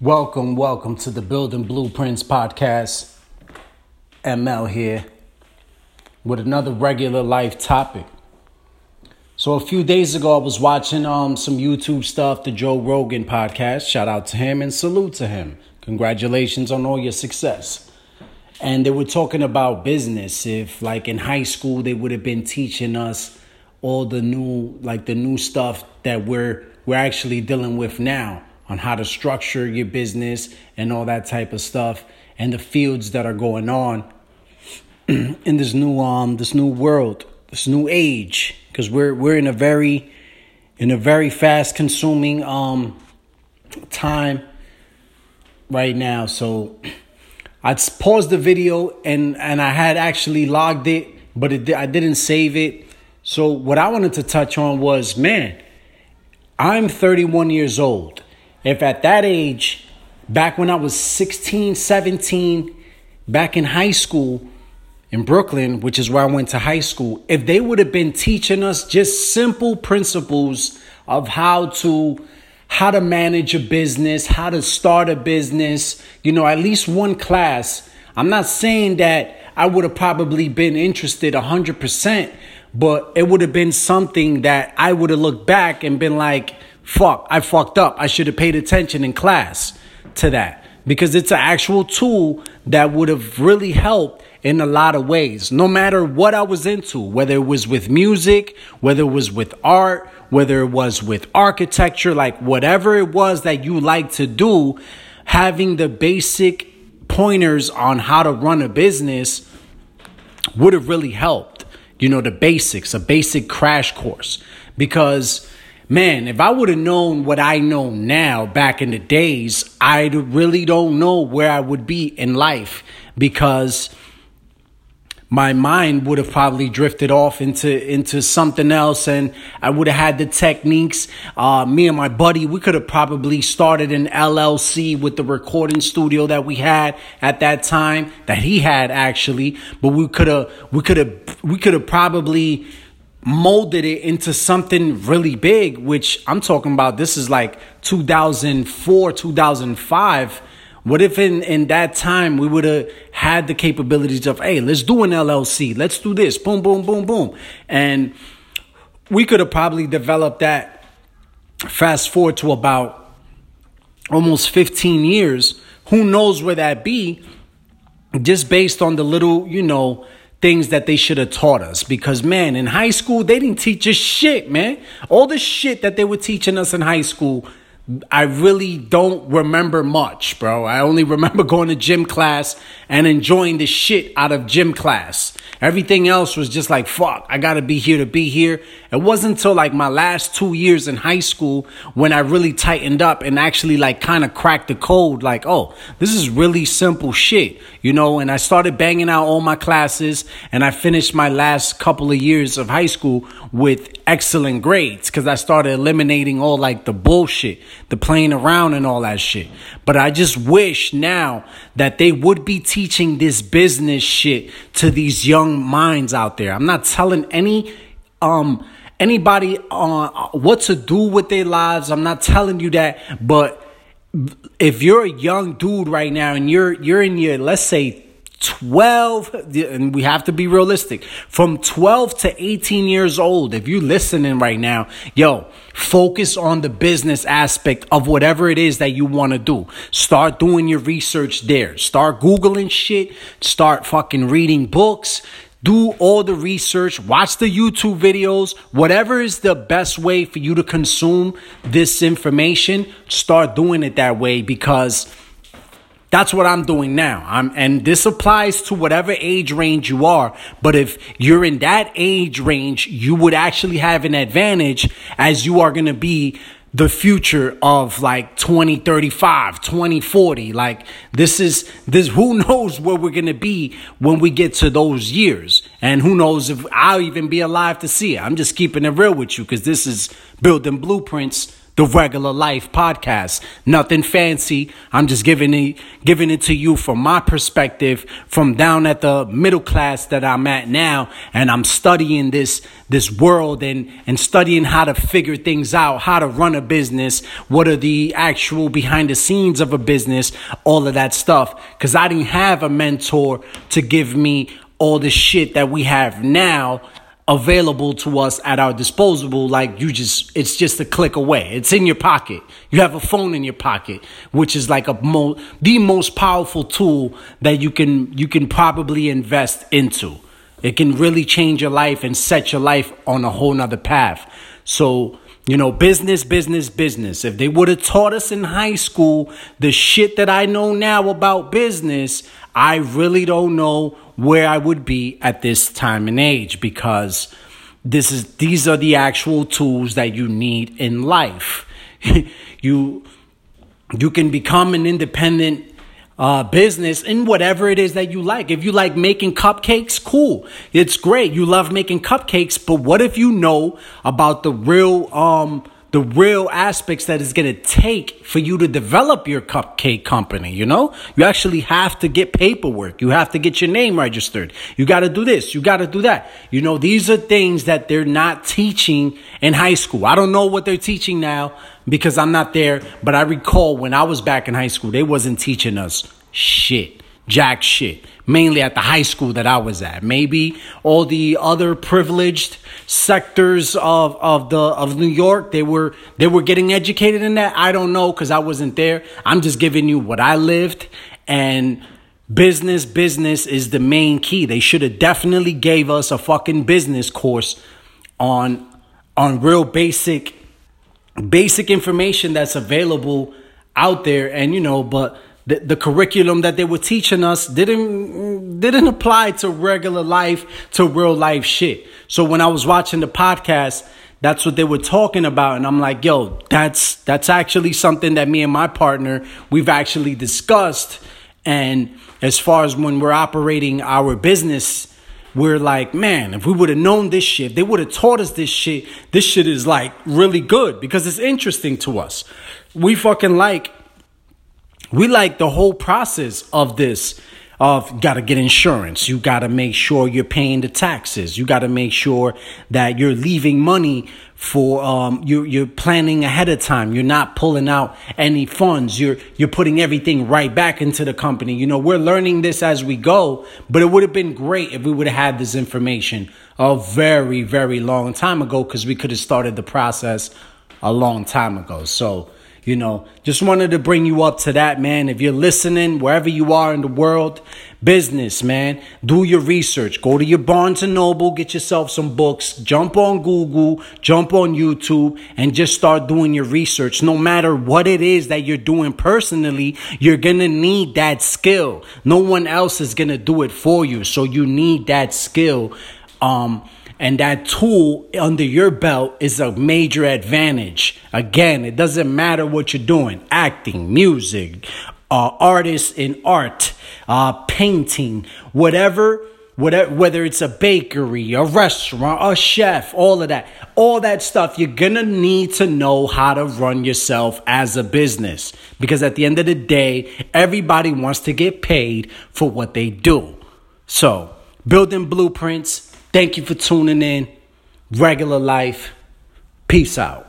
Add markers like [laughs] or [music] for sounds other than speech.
Welcome, welcome to the Building Blueprints podcast. ML here with another regular life topic. So a few days ago, I was watching um some YouTube stuff, the Joe Rogan podcast. Shout out to him and salute to him. Congratulations on all your success. And they were talking about business. If like in high school, they would have been teaching us all the new like the new stuff that we're we're actually dealing with now on how to structure your business and all that type of stuff and the fields that are going on [clears throat] in this new um this new world, this new age because we're we're in a very in a very fast consuming um time right now. So I paused the video and and I had actually logged it, but it, I didn't save it. So what I wanted to touch on was, man, I'm 31 years old. If at that age, back when I was 16, 17, back in high school in Brooklyn, which is where I went to high school, if they would have been teaching us just simple principles of how to how to manage a business, how to start a business, you know, at least one class. I'm not saying that I would have probably been interested 100%, but it would have been something that I would have looked back and been like, fuck, I fucked up. I should have paid attention in class to that because it's an actual tool that would have really helped in a lot of ways. No matter what I was into, whether it was with music, whether it was with art, whether it was with architecture, like whatever it was that you like to do, having the basic pointers on how to run a business would have really helped. You know, the basics, a basic crash course. Because man, if I would have known what I know now back in the days, I really don't know where I would be in life because my mind would have probably drifted off into into something else and I would have had the techniques. Uh, me and my buddy we could have probably started an LLC with the recording studio that we had at that time that he had actually but we could have we could have we could have probably molded it into something really big which I'm talking about this is like 2004 2005 what if in, in that time we would have had the capabilities of, hey, let's do an LLC, let's do this, boom, boom, boom, boom. And we could have probably developed that fast forward to about almost 15 years. Who knows where that be? Just based on the little, you know, things that they should have taught us. Because man, in high school, they didn't teach us shit, man. All the shit that they were teaching us in high school I really don't remember much, bro. I only remember [laughs] going to gym class and enjoying the shit out of gym class. Everything else was just like, fuck, I gotta be here to be here. It wasn't until like my last two years in high school when I really tightened up and actually like kind of cracked the code. Like, oh, this is really simple shit, you know? And I started banging out all my classes and I finished my last couple of years of high school with excellent grades because I started eliminating all like the bullshit, the playing around and all that shit. But I just wish now that they would be teaching this business shit to these young minds out there. I'm not telling any um anybody uh, what to do with their lives. I'm not telling you that, but if you're a young dude right now and you're you're in your let's say 12 and we have to be realistic. From 12 to 18 years old if you're listening right now yo focus on the business aspect of whatever it is that you want to do. Start doing your research there. Start googling shit. Start fucking reading books. Do all the research, watch the YouTube videos, whatever is the best way for you to consume this information, start doing it that way because that's what I'm doing now. I'm, and this applies to whatever age range you are. But if you're in that age range, you would actually have an advantage as you are going to be the future of like 2035 2040 like this is this who [laughs] knows where we're gonna be when we get to those years and who knows if i'll even be alive to see it i'm just keeping it real with you because this is building blueprints the regular life podcast. Nothing fancy. I'm just giving it giving it to you from my perspective from down at the middle class that I'm at now and I'm studying this this world and and studying how to figure things out, how to run a business, what are the actual behind the scenes of a business, all of that stuff cuz I didn't have a mentor to give me all the shit that we have now available to us at our disposable like you just it's just a click away. It's in your pocket. You have a phone in your pocket which is like a mo- the most powerful tool that you can you can probably invest into. It can really change your life and set your life on a whole nother path. So you know, business, business, business. If they would have taught us in high school the shit that I know now about business, I really don't know where I would be at this time and age because this is these are the actual tools that you need in life. [laughs] you you can become an independent uh, business in whatever it is that you like. If you like making cupcakes, cool. It's great. You love making cupcakes, but what if you know about the real um the real aspects that it's going to take for you to develop your cupcake company, you know? You actually have to get paperwork. You have to get your name registered. You got to do this. You got to do that. You know, these are things that they're not teaching in high school. I don't know what they're teaching now because I'm not there, but I recall when I was back in high school, they wasn't teaching us shit jack shit. Mainly at the high school that I was at. Maybe all the other privileged sectors of, of the of New York, they were they were getting educated in that. I don't know because I wasn't there. I'm just giving you what I lived and business business is the main key. They should have definitely gave us a fucking business course on on real basic basic information that's available out there and you know but the, the curriculum that they were teaching us didn't didn't apply to regular life to real life shit so when i was watching the podcast that's what they were talking about and i'm like yo that's that's actually something that me and my partner we've actually discussed and as far as when we're operating our business we're like, man, if we would have known this shit, they would have taught us this shit. This shit is like really good because it's interesting to us. We fucking like we like the whole process of this of got to get insurance. You got to make sure you're paying the taxes. You got to make sure that you're leaving money for um you're you're planning ahead of time. You're not pulling out any funds. You're you're putting everything right back into the company. You know we're learning this as we go but it would have been great if we would have had this information a very very long time ago cuz we could have started the process a long time ago. So you know, just wanted to bring you up to that, man. If you're listening, wherever you are in the world, business, man, do your research. Go to your Barnes and Noble, get yourself some books, jump on Google, jump on YouTube, and just start doing your research. No matter what it is that you're doing personally, you're gonna need that skill. No one else is gonna do it for you. So you need that skill. Um, and that tool under your belt is a major advantage. Again, it doesn't matter what you're doing acting, music, uh, artists in art, uh, painting, whatever. Whatever, whether it's a bakery, a restaurant, a chef, all of that, all that stuff, you're gonna need to know how to run yourself as a business. Because at the end of the day, everybody wants to get paid for what they do. So, building blueprints, Thank you for tuning in. Regular life. Peace out.